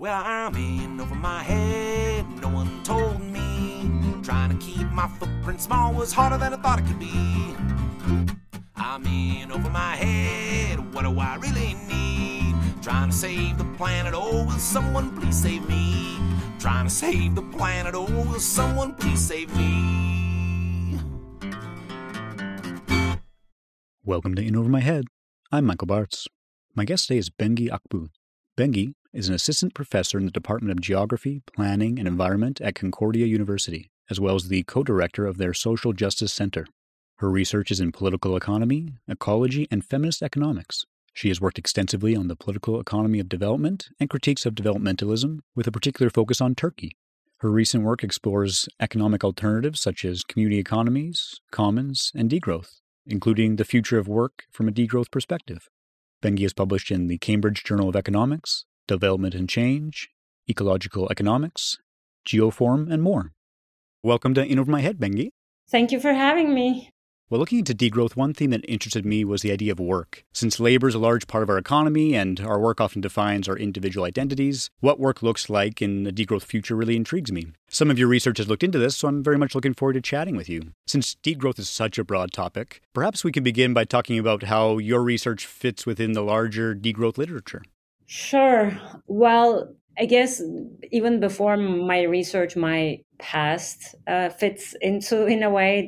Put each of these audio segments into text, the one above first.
Well, I'm in over my head, no one told me. Trying to keep my footprint small was harder than I thought it could be. I'm in over my head, what do I really need? Trying to save the planet, oh, will someone please save me? Trying to save the planet, oh, will someone please save me? Welcome to In Over My Head. I'm Michael Bartz. My guest today is Bengi Akbu. Bengi is an assistant professor in the Department of Geography, Planning, and Environment at Concordia University, as well as the co director of their Social Justice Center. Her research is in political economy, ecology, and feminist economics. She has worked extensively on the political economy of development and critiques of developmentalism, with a particular focus on Turkey. Her recent work explores economic alternatives such as community economies, commons, and degrowth, including the future of work from a degrowth perspective. Bengi is published in the Cambridge Journal of Economics, Development and Change, Ecological Economics, Geoforum, and more. Welcome to In Over My Head, Bengi. Thank you for having me. Well, looking into degrowth, one theme that interested me was the idea of work. Since labor is a large part of our economy and our work often defines our individual identities, what work looks like in a degrowth future really intrigues me. Some of your research has looked into this, so I'm very much looking forward to chatting with you. Since degrowth is such a broad topic, perhaps we can begin by talking about how your research fits within the larger degrowth literature. Sure. Well, I guess even before my research, my past uh, fits into, in a way,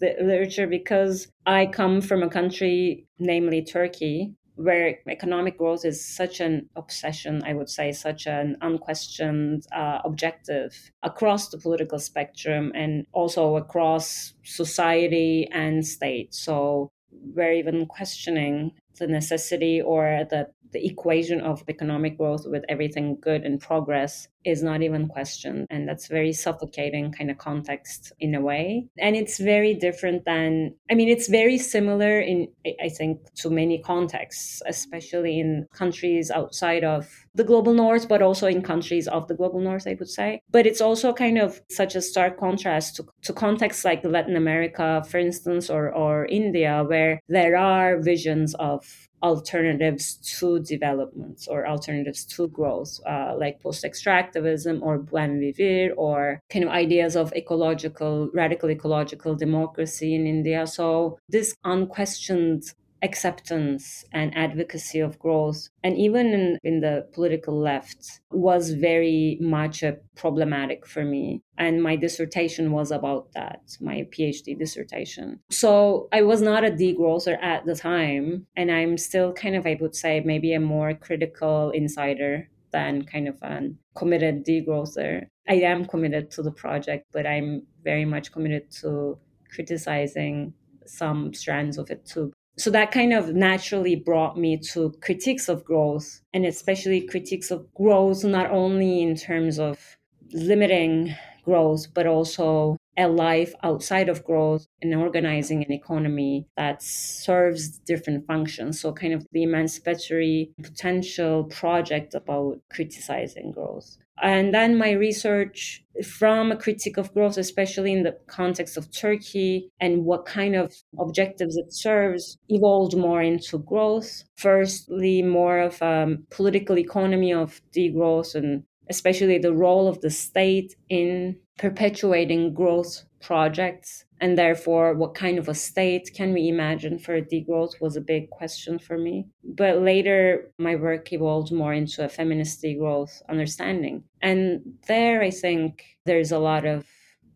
the literature because I come from a country, namely Turkey, where economic growth is such an obsession, I would say, such an unquestioned uh, objective across the political spectrum and also across society and state. So we're even questioning the necessity or the the equation of economic growth with everything good and progress is not even questioned. And that's very suffocating kind of context in a way. And it's very different than, I mean, it's very similar in, I think, to many contexts, especially in countries outside of the global north, but also in countries of the global north, I would say. But it's also kind of such a stark contrast to, to contexts like Latin America, for instance, or, or India, where there are visions of alternatives to development or alternatives to growth, uh, like post extractivism or buen vivir, or kind of ideas of ecological, radical ecological democracy in India. So, this unquestioned acceptance and advocacy of growth, and even in, in the political left, was very much a problematic for me. And my dissertation was about that, my PhD dissertation. So I was not a degrowther at the time, and I'm still kind of, I would say, maybe a more critical insider than kind of an committed degrowther. I am committed to the project, but I'm very much committed to criticizing some strands of it too so that kind of naturally brought me to critiques of growth and especially critiques of growth not only in terms of limiting growth but also a life outside of growth and organizing an economy that serves different functions. So kind of the emancipatory potential project about criticizing growth and then my research from a critique of growth, especially in the context of Turkey and what kind of objectives it serves, evolved more into growth. Firstly, more of a political economy of degrowth and especially the role of the state in perpetuating growth projects and therefore what kind of a state can we imagine for degrowth was a big question for me. But later my work evolved more into a feminist degrowth understanding. And there i think there's a lot of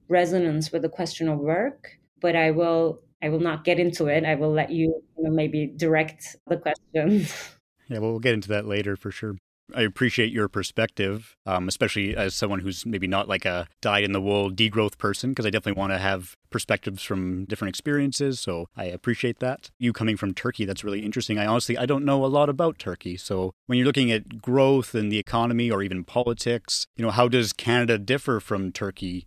resonance with the question of work but i will i will not get into it. I will let you, you know, maybe direct the question. Yeah well we'll get into that later for sure I appreciate your perspective, um, especially as someone who's maybe not like a dyed in the wool degrowth person, because I definitely want to have perspectives from different experiences. So I appreciate that. You coming from Turkey, that's really interesting. I honestly, I don't know a lot about Turkey. So when you're looking at growth and the economy or even politics, you know, how does Canada differ from Turkey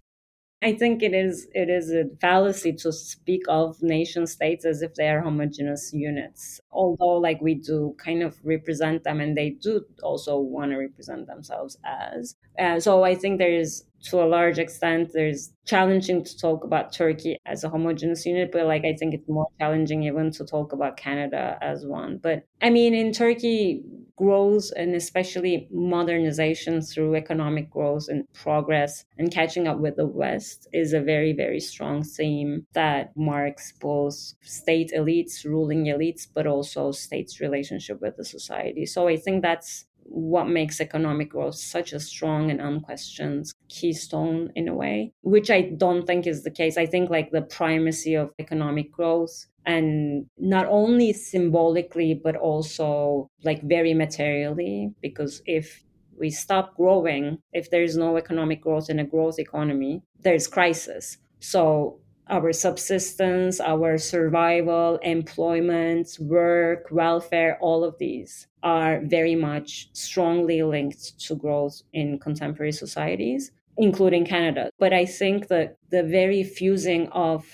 I think it is it is a fallacy to speak of nation states as if they are homogeneous units. Although like we do kind of represent them and they do also want to represent themselves as. Uh, so I think there is to a large extent, there's challenging to talk about Turkey as a homogeneous unit, but like I think it's more challenging even to talk about Canada as one. But I mean, in Turkey, growth and especially modernization through economic growth and progress and catching up with the West is a very, very strong theme that marks both state elites, ruling elites, but also states' relationship with the society. So I think that's what makes economic growth such a strong and unquestioned keystone in a way, which I don't think is the case. I think like the primacy of economic growth and not only symbolically, but also like very materially, because if we stop growing, if there's no economic growth in a growth economy, there's crisis. So our subsistence, our survival, employment, work, welfare, all of these are very much strongly linked to growth in contemporary societies, including Canada. But I think that the very fusing of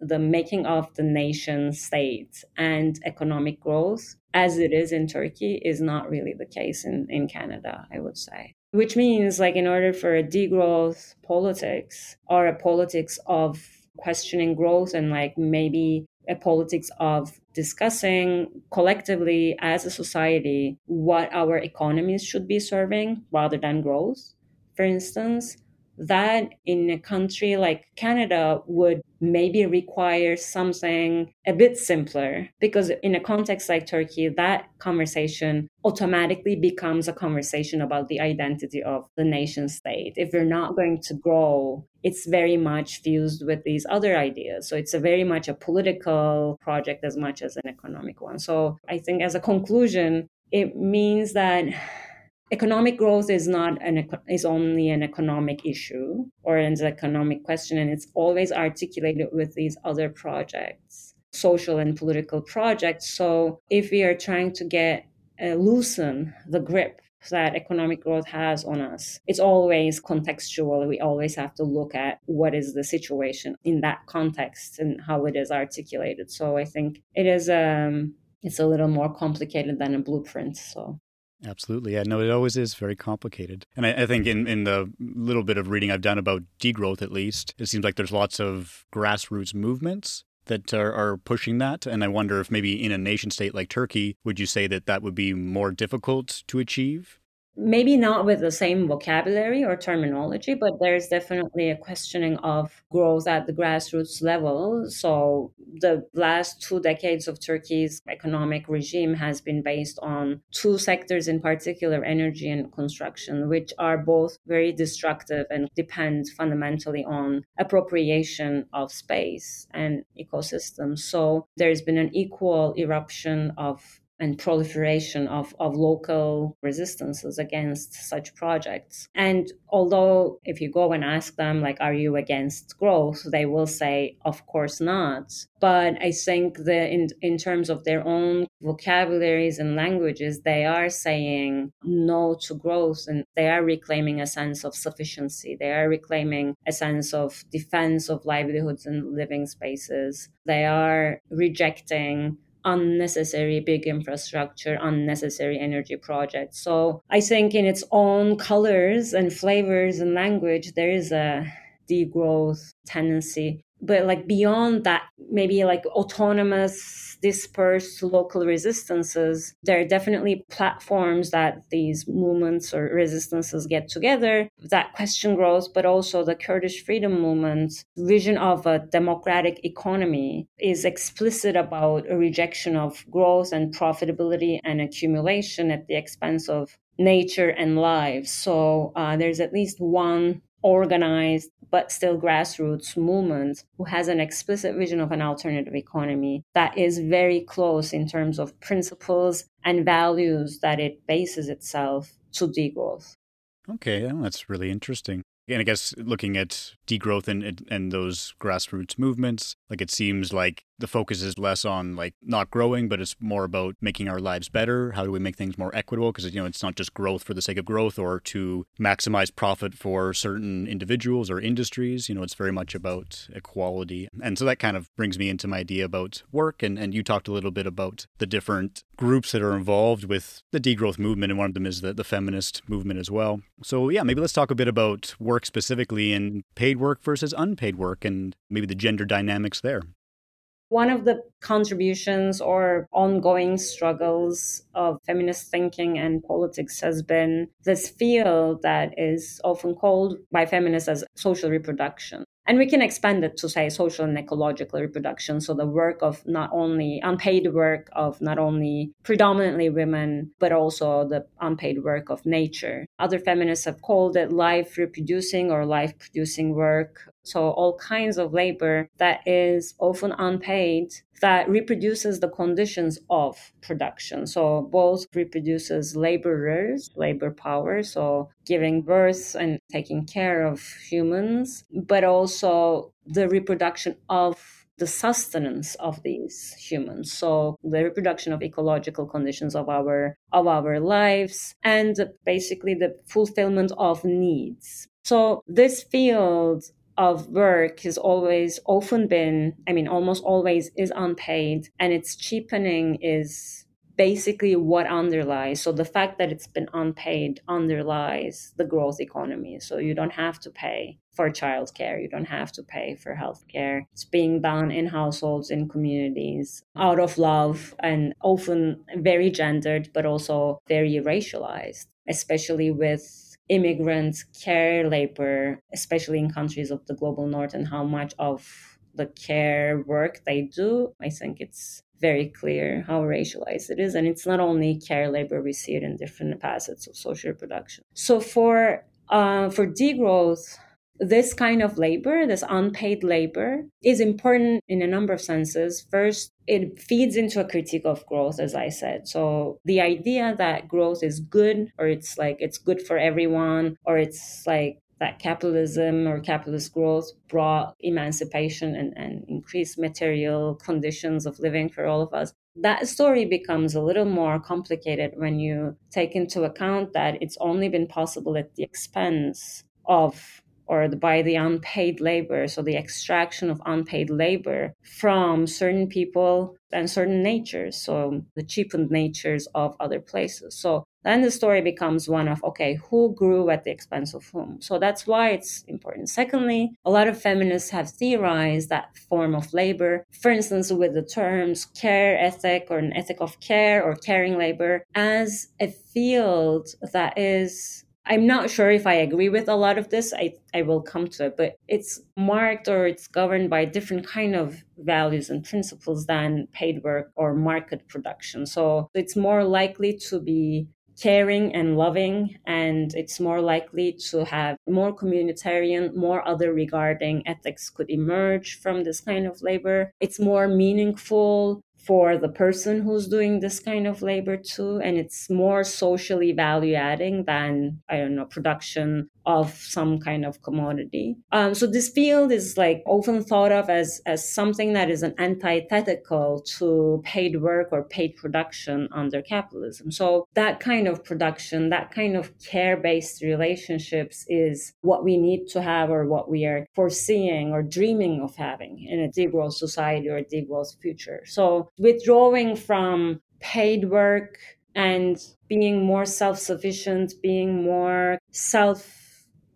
the making of the nation state and economic growth as it is in Turkey is not really the case in, in Canada, I would say. Which means, like, in order for a degrowth politics or a politics of questioning growth and like maybe a politics of discussing collectively as a society what our economies should be serving rather than growth, for instance, that in a country like Canada would maybe require something a bit simpler because in a context like Turkey, that conversation automatically becomes a conversation about the identity of the nation state. If we're not going to grow, it's very much fused with these other ideas. So it's a very much a political project as much as an economic one. So I think as a conclusion, it means that economic growth is not an is only an economic issue or an economic question and it's always articulated with these other projects social and political projects. So if we are trying to get uh, loosen the grip that economic growth has on us it's always contextual. We always have to look at what is the situation in that context and how it is articulated. So i think it is um it's a little more complicated than a blueprint so Absolutely. Yeah, no, it always is very complicated. And I, I, think in, in the little bit of reading I've done about degrowth, at least, it seems like there's lots of grassroots movements that are, are pushing that. And I wonder if maybe in a nation state like Turkey, would you say that that would be more difficult to achieve? Maybe not with the same vocabulary or terminology, but there's definitely a questioning of growth at the grassroots level. So the last two decades of Turkey's economic regime has been based on two sectors in particular, energy and construction, which are both very destructive and depend fundamentally on appropriation of space and ecosystems. So there's been an equal eruption of and proliferation of, of local resistances against such projects. And although if you go and ask them, like, are you against growth? They will say, of course not. But I think that in, in terms of their own vocabularies and languages, they are saying no to growth and they are reclaiming a sense of sufficiency. They are reclaiming a sense of defense of livelihoods and living spaces. They are rejecting unnecessary big infrastructure, unnecessary energy projects. So I think in its own colors and flavors and language, there is a degrowth tendency but like beyond that maybe like autonomous dispersed local resistances there are definitely platforms that these movements or resistances get together. That question growth but also the kurdish freedom movement vision of a democratic economy is explicit about a rejection of growth and profitability and accumulation at the expense of nature and lives so uh, there's at least one organized but still grassroots movement who has an explicit vision of an alternative economy that is very close in terms of principles and values that it bases itself to degrowth. Okay, that's really interesting. And I guess looking at degrowth and, and those grassroots movements, like it seems like the focus is less on like not growing, but it's more about making our lives better. How do we make things more equitable? Because, you know, it's not just growth for the sake of growth or to maximize profit for certain individuals or industries. You know, it's very much about equality. And so that kind of brings me into my idea about work. And, and you talked a little bit about the different groups that are involved with the degrowth movement. And one of them is the, the feminist movement as well. So, yeah, maybe let's talk a bit about work specifically and paid work versus unpaid work and maybe the gender dynamics there. One of the contributions or ongoing struggles of feminist thinking and politics has been this field that is often called by feminists as social reproduction. And we can expand it to say social and ecological reproduction. So the work of not only unpaid work of not only predominantly women, but also the unpaid work of nature. Other feminists have called it life reproducing or life producing work. So all kinds of labor that is often unpaid that reproduces the conditions of production. So both reproduces laborers, labor power, so giving birth and taking care of humans, but also the reproduction of the sustenance of these humans so the reproduction of ecological conditions of our of our lives and basically the fulfillment of needs so this field of work has always often been, I mean, almost always is unpaid, and its cheapening is basically what underlies. So the fact that it's been unpaid underlies the growth economy. So you don't have to pay for childcare, you don't have to pay for healthcare. It's being done in households, in communities, out of love, and often very gendered, but also very racialized, especially with immigrant care labor, especially in countries of the global north, and how much of the care work they do, I think it's very clear how racialized it is. And it's not only care labor, we see it in different facets of social reproduction. So for uh, for degrowth, this kind of labor, this unpaid labor, is important in a number of senses. First, it feeds into a critique of growth, as I said. So the idea that growth is good, or it's like it's good for everyone, or it's like that capitalism or capitalist growth brought emancipation and, and increased material conditions of living for all of us. That story becomes a little more complicated when you take into account that it's only been possible at the expense of or the, by the unpaid labor, so the extraction of unpaid labor from certain people and certain natures, so the cheapened natures of other places. So then the story becomes one of okay, who grew at the expense of whom? So that's why it's important. Secondly, a lot of feminists have theorized that form of labor, for instance, with the terms care ethic or an ethic of care or caring labor, as a field that is I'm not sure if I agree with a lot of this. I, I will come to it, but it's marked or it's governed by different kind of values and principles than paid work or market production. So it's more likely to be caring and loving, and it's more likely to have more communitarian, more other regarding ethics could emerge from this kind of labor. It's more meaningful for the person who's doing this kind of labor too and it's more socially value adding than i don't know production of some kind of commodity. Um, so this field is like often thought of as as something that is an antithetical to paid work or paid production under capitalism. So that kind of production that kind of care based relationships is what we need to have or what we are foreseeing or dreaming of having in a degrowth society or a degrowth future. So withdrawing from paid work and being more self sufficient, being more self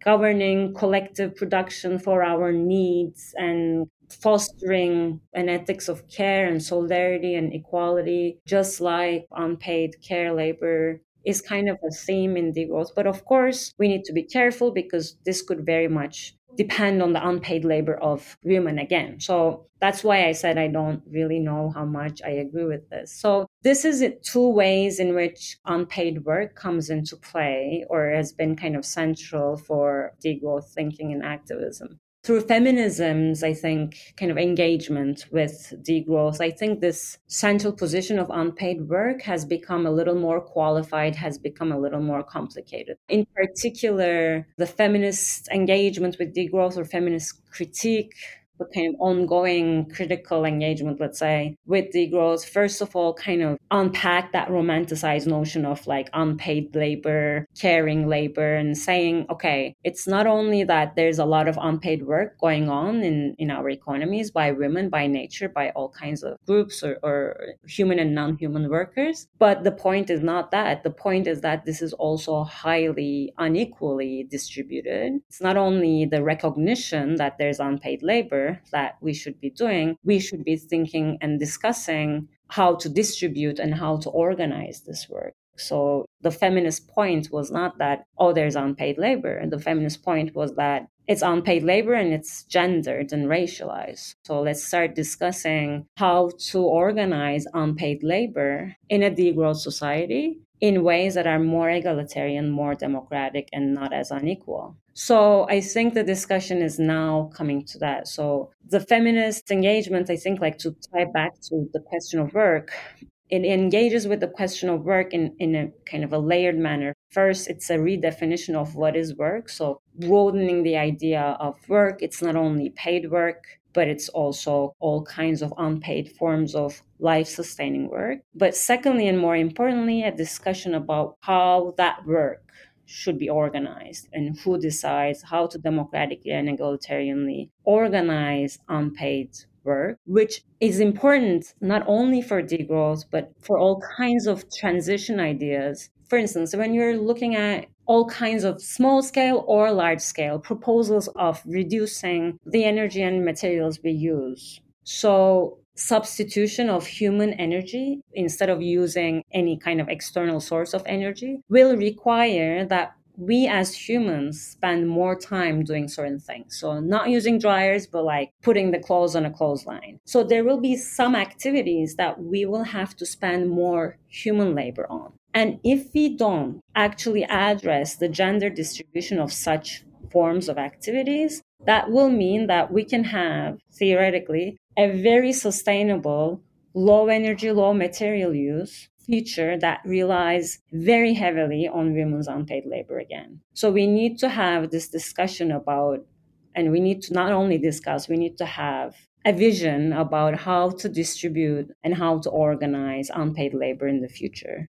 governing collective production for our needs and fostering an ethics of care and solidarity and equality, just like unpaid care labor is kind of a theme in the degrowth. But of course, we need to be careful because this could very much depend on the unpaid labor of women again. So that's why I said I don't really know how much I agree with this. So this is two ways in which unpaid work comes into play or has been kind of central for degrowth thinking and activism through feminism's, I think, kind of engagement with degrowth, I think this central position of unpaid work has become a little more qualified, has become a little more complicated. In particular, the feminist engagement with degrowth or feminist critique the kind of ongoing critical engagement, let's say, with degrowth, first of all, kind of unpack that romanticized notion of like unpaid labor, caring labor, and saying, okay, it's not only that there's a lot of unpaid work going on in, in our economies by women, by nature, by all kinds of groups or, or human and non human workers, but the point is not that. The point is that this is also highly unequally distributed. It's not only the recognition that there's unpaid labor that we should be doing, we should be thinking and discussing how to distribute and how to organize this work. So the feminist point was not that, oh, there's unpaid labor. The feminist point was that it's unpaid labor and it's gendered and racialized. So let's start discussing how to organize unpaid labor in a degrowth society in ways that are more egalitarian, more democratic, and not as unequal. So I think the discussion is now coming to that. So the feminist engagement, I think, like to tie back to the question of work, it engages with the question of work in, in a kind of a layered manner. First, it's a redefinition of what is work. So broadening the idea of work. It's not only paid work, but it's also all kinds of unpaid forms of life sustaining work. But secondly, and more importantly, a discussion about how that work should be organized and who decides how to democratically and egalitarianly organize unpaid work, which is important not only for degrowth, but for all kinds of transition ideas. For instance, when you're looking at all kinds of small scale or large scale proposals of reducing the energy and materials we use. So, substitution of human energy instead of using any kind of external source of energy will require that we as humans spend more time doing certain things. So, not using dryers, but like putting the clothes on a clothesline. So, there will be some activities that we will have to spend more human labor on. And if we don't actually address the gender distribution of such forms of activities, that will mean that we can have theoretically a very sustainable, low energy, low material use future that relies very heavily on women's unpaid labor again. So we need to have this discussion about, and we need to not only discuss, we need to have a vision about how to distribute and how to organize unpaid labor in the future.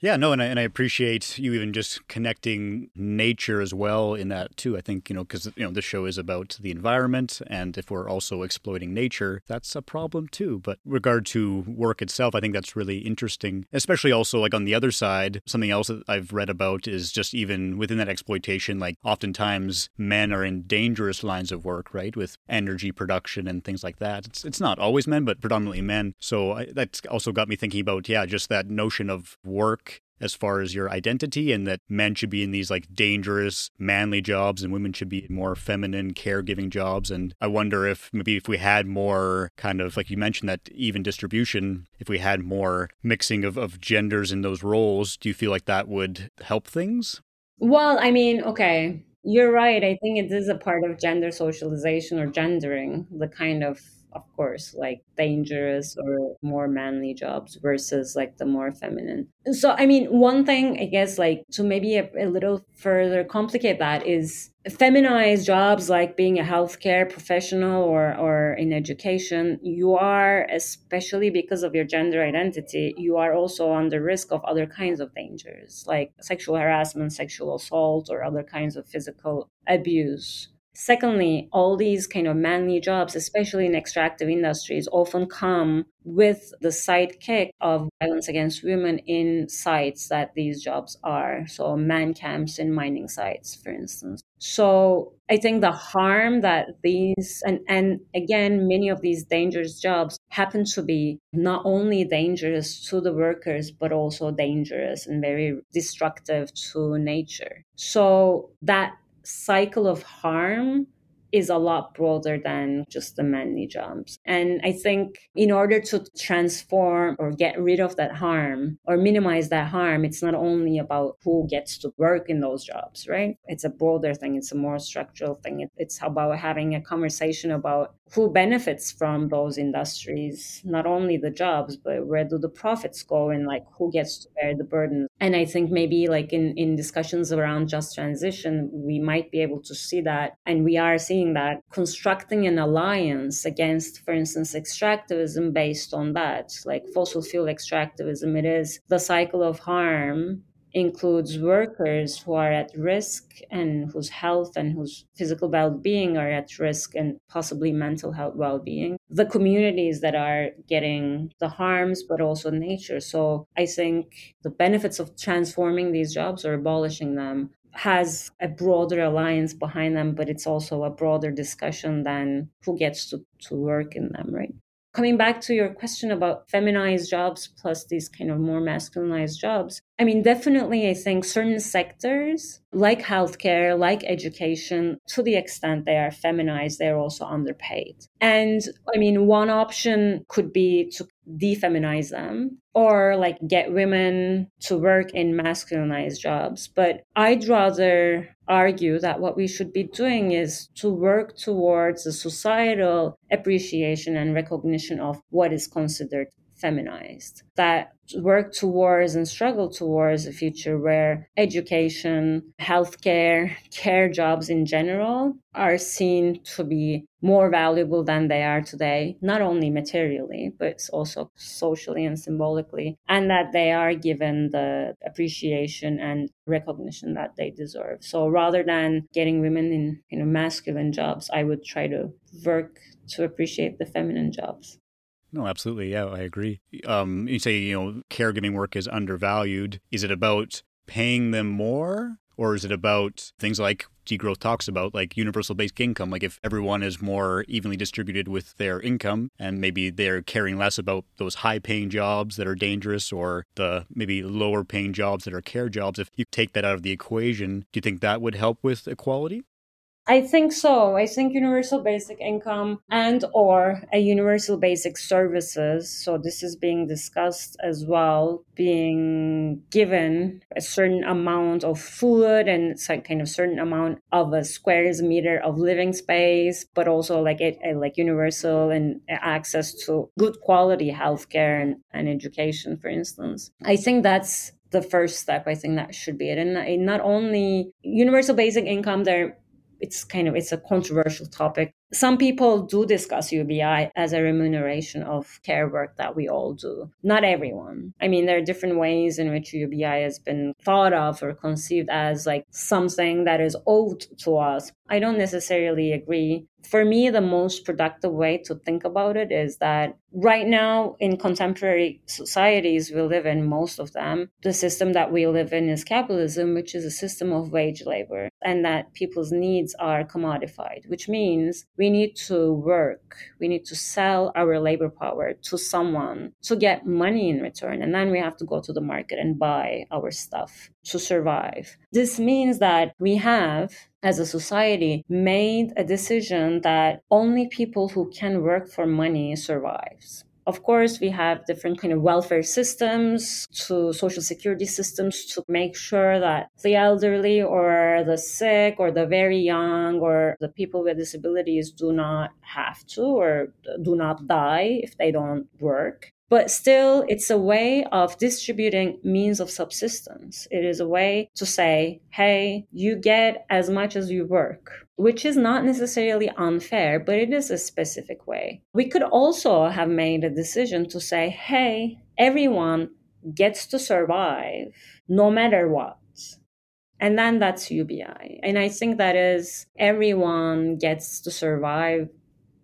Yeah, no, and I, and I appreciate you even just connecting nature as well in that too. I think you know because you know this show is about the environment, and if we're also exploiting nature, that's a problem too. But regard to work itself, I think that's really interesting, especially also like on the other side. Something else that I've read about is just even within that exploitation, like oftentimes men are in dangerous lines of work, right, with energy production and things like that. It's it's not always men, but predominantly men. So I, that's also got me thinking about yeah, just that notion of work as far as your identity and that men should be in these like dangerous manly jobs and women should be in more feminine caregiving jobs. And i wonder if maybe if we had more kind of like you mentioned that even distribution if we had more mixing of, of genders in those roles do you feel like that would help things? Well i mean okay you're right. I think it is a part of gender socialization or gendering the kind of of course, like dangerous or more manly jobs versus like the more feminine. So, I mean, one thing, I guess, like to maybe a, a little further complicate that is feminized jobs like being a healthcare professional or, or in education, you are, especially because of your gender identity, you are also under risk of other kinds of dangers like sexual harassment, sexual assault, or other kinds of physical abuse. Secondly, all these kind of manly jobs, especially in extractive industries, often come with the sidekick of violence against women in sites that these jobs are. So, man camps in mining sites, for instance. So, I think the harm that these, and, and again, many of these dangerous jobs happen to be not only dangerous to the workers, but also dangerous and very destructive to nature. So, that cycle of harm is a lot broader than just the manly jobs. And I think in order to transform or get rid of that harm or minimize that harm, it's not only about who gets to work in those jobs, right? It's a broader thing, it's a more structural thing. It's about having a conversation about who benefits from those industries not only the jobs but where do the profits go and like who gets to bear the burden and i think maybe like in in discussions around just transition we might be able to see that and we are seeing that constructing an alliance against for instance extractivism based on that like fossil fuel extractivism it is the cycle of harm includes workers who are at risk and whose health and whose physical well-being are at risk and possibly mental health well-being the communities that are getting the harms but also nature so i think the benefits of transforming these jobs or abolishing them has a broader alliance behind them, but it's also a broader discussion than who gets to, to work in them, right? Coming back to your question about feminized jobs plus these kind of more masculinized jobs, I mean, definitely, I think certain sectors like healthcare, like education, to the extent they are feminized, they're also underpaid. And I mean, one option could be to defeminize them or like get women to work in masculinized jobs. But I'd rather argue that what we should be doing is to work towards a societal appreciation and recognition of what is considered feminized, that work towards and struggle towards a future where education, healthcare, care jobs in general are seen to be more valuable than they are today, not only materially, but also socially and symbolically, and that they are given the appreciation and recognition that they deserve. So rather than getting women in you know masculine jobs, I would try to work to appreciate the feminine jobs. No, absolutely. Yeah, I agree. Um, you say, you know, caregiving work is undervalued. Is it about paying them more? Or is it about things like degrowth talks about, like universal basic income? Like if everyone is more evenly distributed with their income and maybe they're caring less about those high paying jobs that are dangerous or the maybe lower paying jobs that are care jobs, if you take that out of the equation, do you think that would help with equality? I think so. I think universal basic income and or a universal basic services. So this is being discussed as well, being given a certain amount of food and like kind of certain amount of a squares meter of living space, but also like it uh, like universal and access to good quality healthcare and, and education, for instance. I think that's the first step. I think that should be it. And uh, not only universal basic income, there it's kind of it's a controversial topic some people do discuss UBI as a remuneration of care work that we all do. Not everyone. I mean, there are different ways in which UBI has been thought of or conceived as like something that is owed to us. I don't necessarily agree. For me, the most productive way to think about it is that right now in contemporary societies we live in, most of them, the system that we live in is capitalism, which is a system of wage labor, and that people's needs are commodified, which means we we need to work. We need to sell our labor power to someone to get money in return. And then we have to go to the market and buy our stuff to survive. This means that we have, as a society, made a decision that only people who can work for money survives of course, we have different kind of welfare systems to social security systems to make sure that the elderly or the sick or the very young or the people with disabilities do not have to or do not die if they don't work. But still, it's a way of distributing means of subsistence. It is a way to say, hey, you get as much as you work, which is not necessarily unfair, but it is a specific way. We could also have made a decision to say, hey, everyone gets to survive no matter what. And then that's UBI. And I think that is everyone gets to survive.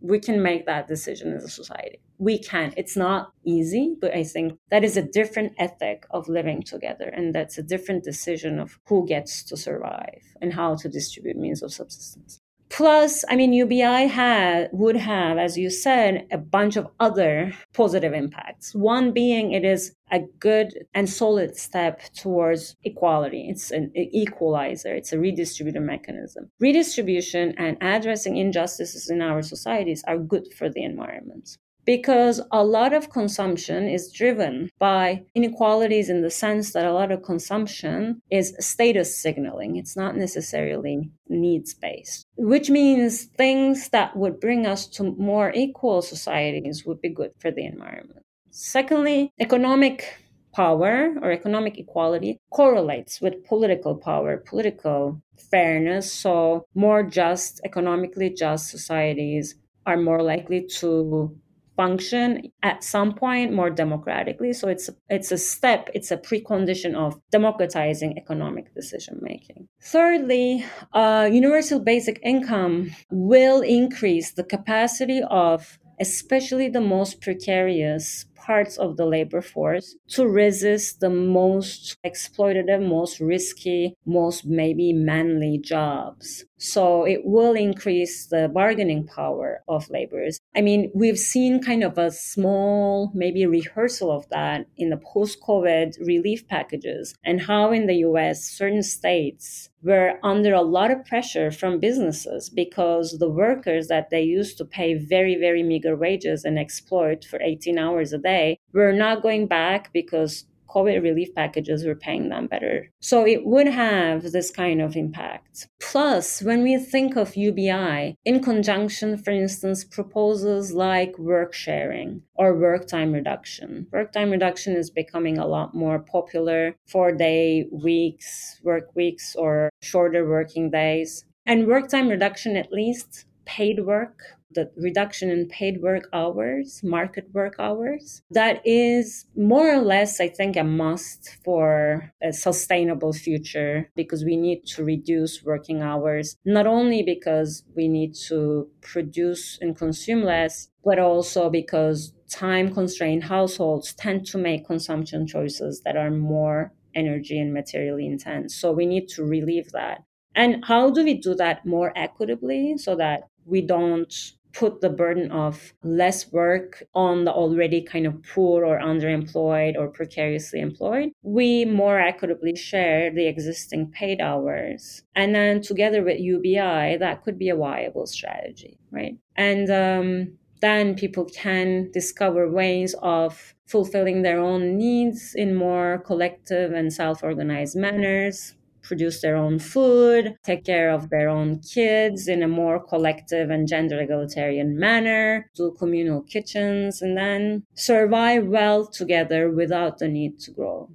We can make that decision as a society we can. It's not easy, but I think that is a different ethic of living together. And that's a different decision of who gets to survive and how to distribute means of subsistence. Plus, I mean, UBI had, would have, as you said, a bunch of other positive impacts. One being it is a good and solid step towards equality. It's an equalizer. It's a redistributive mechanism. Redistribution and addressing injustices in our societies are good for the environment because a lot of consumption is driven by inequalities in the sense that a lot of consumption is status signaling. It's not necessarily needs based, which means things that would bring us to more equal societies would be good for the environment. Secondly, economic power or economic equality correlates with political power, political fairness. So, more just, economically just societies are more likely to function at some point more democratically so it's it's a step it's a precondition of democratizing economic decision making thirdly uh, universal basic income will increase the capacity of especially the most precarious parts of the labor force to resist the most exploitative, most risky, most maybe manly jobs. So it will increase the bargaining power of laborers. I mean, we've seen kind of a small, maybe rehearsal of that in the post COVID relief packages and how in the US, certain states were under a lot of pressure from businesses because the workers that they used to pay very, very meager wages and exploit for 18 hours a day were not going back because COVID relief packages were paying them better. So it would have this kind of impact. Plus, when we think of UBI, in conjunction, for instance, proposals like work sharing or work time reduction. Work time reduction is becoming a lot more popular, four day weeks, work weeks, or shorter working days. And work time reduction, at least paid work the reduction in paid work hours, market work hours. That is more or less, I think, a must for a sustainable future because we need to reduce working hours, not only because we need to produce and consume less, but also because time constrained households tend to make consumption choices that are more energy and materially intense. So we need to relieve that. And how do we do that more equitably so that we don't put the burden of less work on the already kind of poor or underemployed or precariously employed, we more equitably share the existing paid hours. And then together with UBI, that could be a viable strategy, right? And um, then people can discover ways of fulfilling their own needs in more collective and self organized manners produce their own food, take care of their own kids in a more collective and gender egalitarian manner, do communal kitchens, and then survive well together without the need to grow.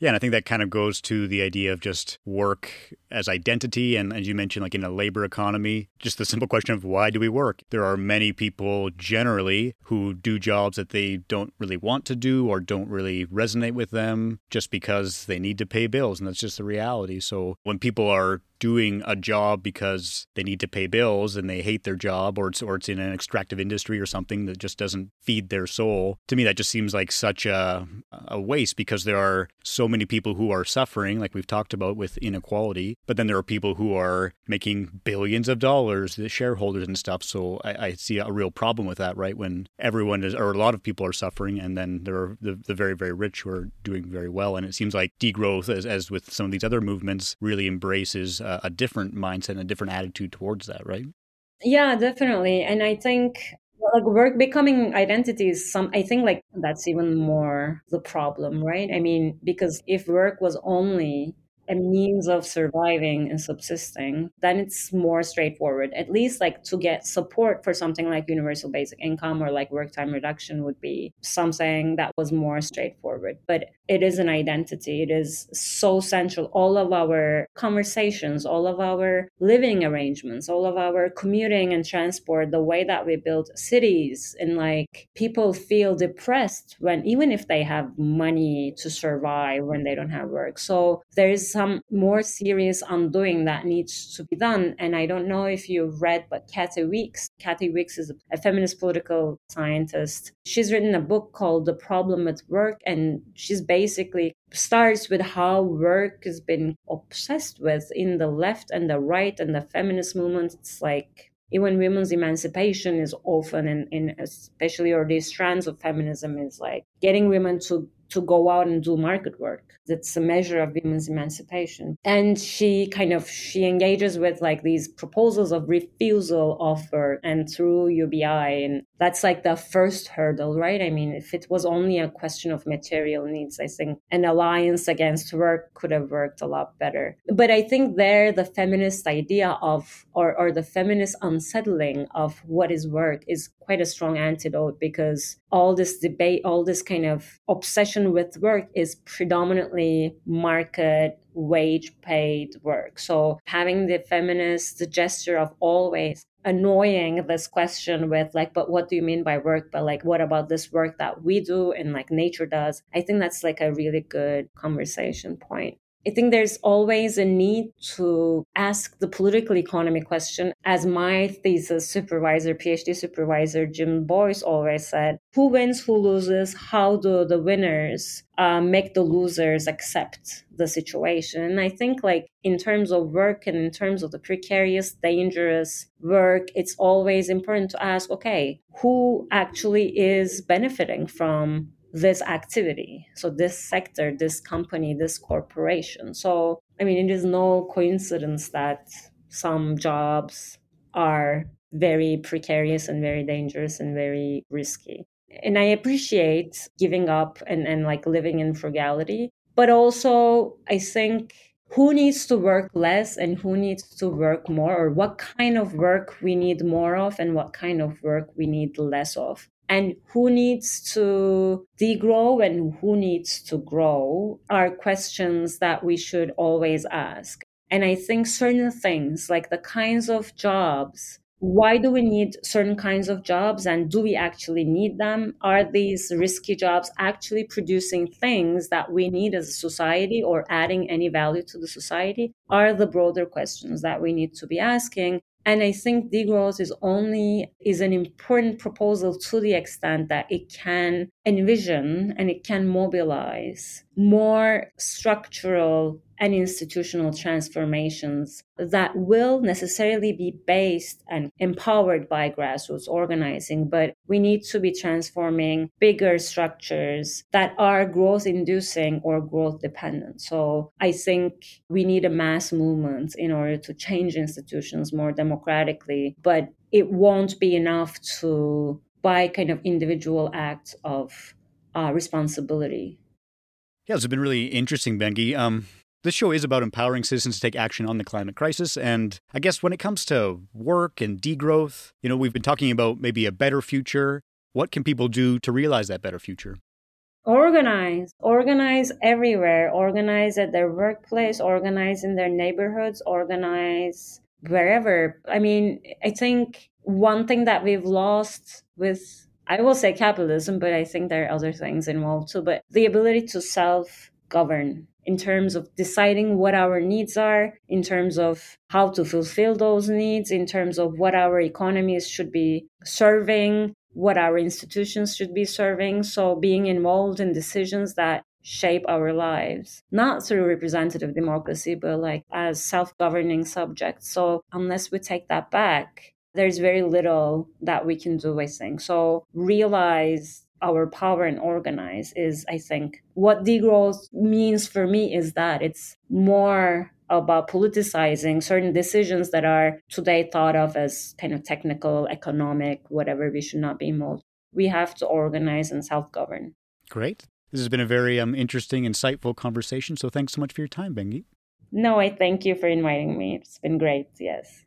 Yeah, and I think that kind of goes to the idea of just work as identity. And as you mentioned, like in a labor economy, just the simple question of why do we work? There are many people generally who do jobs that they don't really want to do or don't really resonate with them just because they need to pay bills. And that's just the reality. So when people are doing a job because they need to pay bills and they hate their job or it's or it's in an extractive industry or something that just doesn't feed their soul. To me that just seems like such a a waste because there are so many people who are suffering like we've talked about with inequality, but then there are people who are making billions of dollars, the shareholders and stuff. So I, I see a real problem with that, right? When everyone is or a lot of people are suffering and then there are the, the very, very rich who are doing very well. And it seems like degrowth as as with some of these other movements really embraces uh, a different mindset and a different attitude towards that, right? Yeah, definitely. And I think like work becoming identity is some i think like that's even more the problem right i mean because if work was only a means of surviving and subsisting, then it's more straightforward. At least like to get support for something like universal basic income or like work time reduction would be something that was more straightforward. But it is an identity. It is so central. All of our conversations, all of our living arrangements, all of our commuting and transport, the way that we build cities and like people feel depressed when even if they have money to survive when they don't have work. So there is some more serious undoing that needs to be done. And I don't know if you've read, but Kathi Weeks, Kathi Weeks is a feminist political scientist. She's written a book called The Problem with Work, and she's basically starts with how work has been obsessed with in the left and the right and the feminist movement. It's like even women's emancipation is often in especially these strands of feminism is like getting women to to go out and do market work. That's a measure of women's emancipation. And she kind of she engages with like these proposals of refusal offer and through UBI and that's like the first hurdle, right? I mean, if it was only a question of material needs, I think an alliance against work could have worked a lot better. But I think there, the feminist idea of, or, or the feminist unsettling of what is work is quite a strong antidote because all this debate, all this kind of obsession with work is predominantly market wage paid work. So having the feminist gesture of always annoying this question with like but what do you mean by work? But like what about this work that we do and like nature does? I think that's like a really good conversation point I think there's always a need to ask the political economy question. As my thesis supervisor, PhD supervisor Jim Boyce always said, who wins, who loses? How do the winners uh, make the losers accept the situation? And I think, like, in terms of work and in terms of the precarious, dangerous work, it's always important to ask, okay, who actually is benefiting from this activity. So, this sector, this company, this corporation. So, I mean, it is no coincidence that some jobs are very precarious and very dangerous and very risky. And I appreciate giving up and, and like living in frugality. But also, I think who needs to work less and who needs to work more, or what kind of work we need more of and what kind of work we need less of and who needs to degrow and who needs to grow are questions that we should always ask. And I think certain things, like the kinds of jobs, why do we need certain kinds of jobs and do we actually need them? Are these risky jobs actually producing things that we need as a society or adding any value to the society? Are the broader questions that we need to be asking. And I think degrowth is only is an important proposal to the extent that it can envision and it can mobilize more structural and institutional transformations that will necessarily be based and empowered by grassroots organizing, but we need to be transforming bigger structures that are growth inducing or growth dependent. So I think we need a mass movement in order to change institutions more democratically, but it won't be enough to by kind of individual acts of uh, responsibility. Yeah, it's been really interesting, Bengi. Um, this show is about empowering citizens to take action on the climate crisis. And I guess when it comes to work and degrowth, you know, we've been talking about maybe a better future. What can people do to realize that better future? Organize, organize everywhere, organize at their workplace, organize in their neighborhoods, organize wherever. I mean, I think one thing that we've lost with, I will say capitalism, but I think there are other things involved too, but the ability to self govern in terms of deciding what our needs are, in terms of how to fulfill those needs, in terms of what our economies should be serving, what our institutions should be serving. So, being involved in decisions that shape our lives, not through representative democracy, but like as self governing subjects. So, unless we take that back, there's very little that we can do, I think. So, realize our power and organize is, I think, what degrowth means for me is that it's more about politicizing certain decisions that are today thought of as kind of technical, economic, whatever we should not be involved. We have to organize and self govern. Great. This has been a very um, interesting, insightful conversation. So thanks so much for your time, Bengi. No, I thank you for inviting me. It's been great. Yes.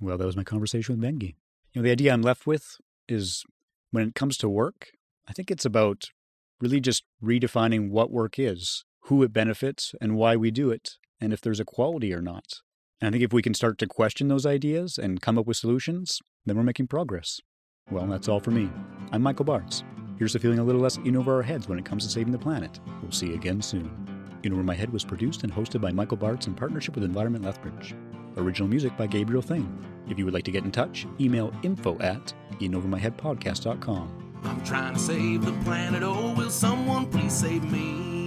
Well, that was my conversation with Bengi. You know, the idea I'm left with is when it comes to work, I think it's about really just redefining what work is, who it benefits, and why we do it, and if there's equality or not. And I think if we can start to question those ideas and come up with solutions, then we're making progress. Well, that's all for me. I'm Michael Bartz. Here's to feeling a little less in over our heads when it comes to saving the planet. We'll see you again soon. In Over My Head was produced and hosted by Michael Bartz in partnership with Environment Lethbridge. Original music by Gabriel Thing. If you would like to get in touch, email info at inovermyheadpodcast.com. I'm trying to save the planet, oh, will someone please save me?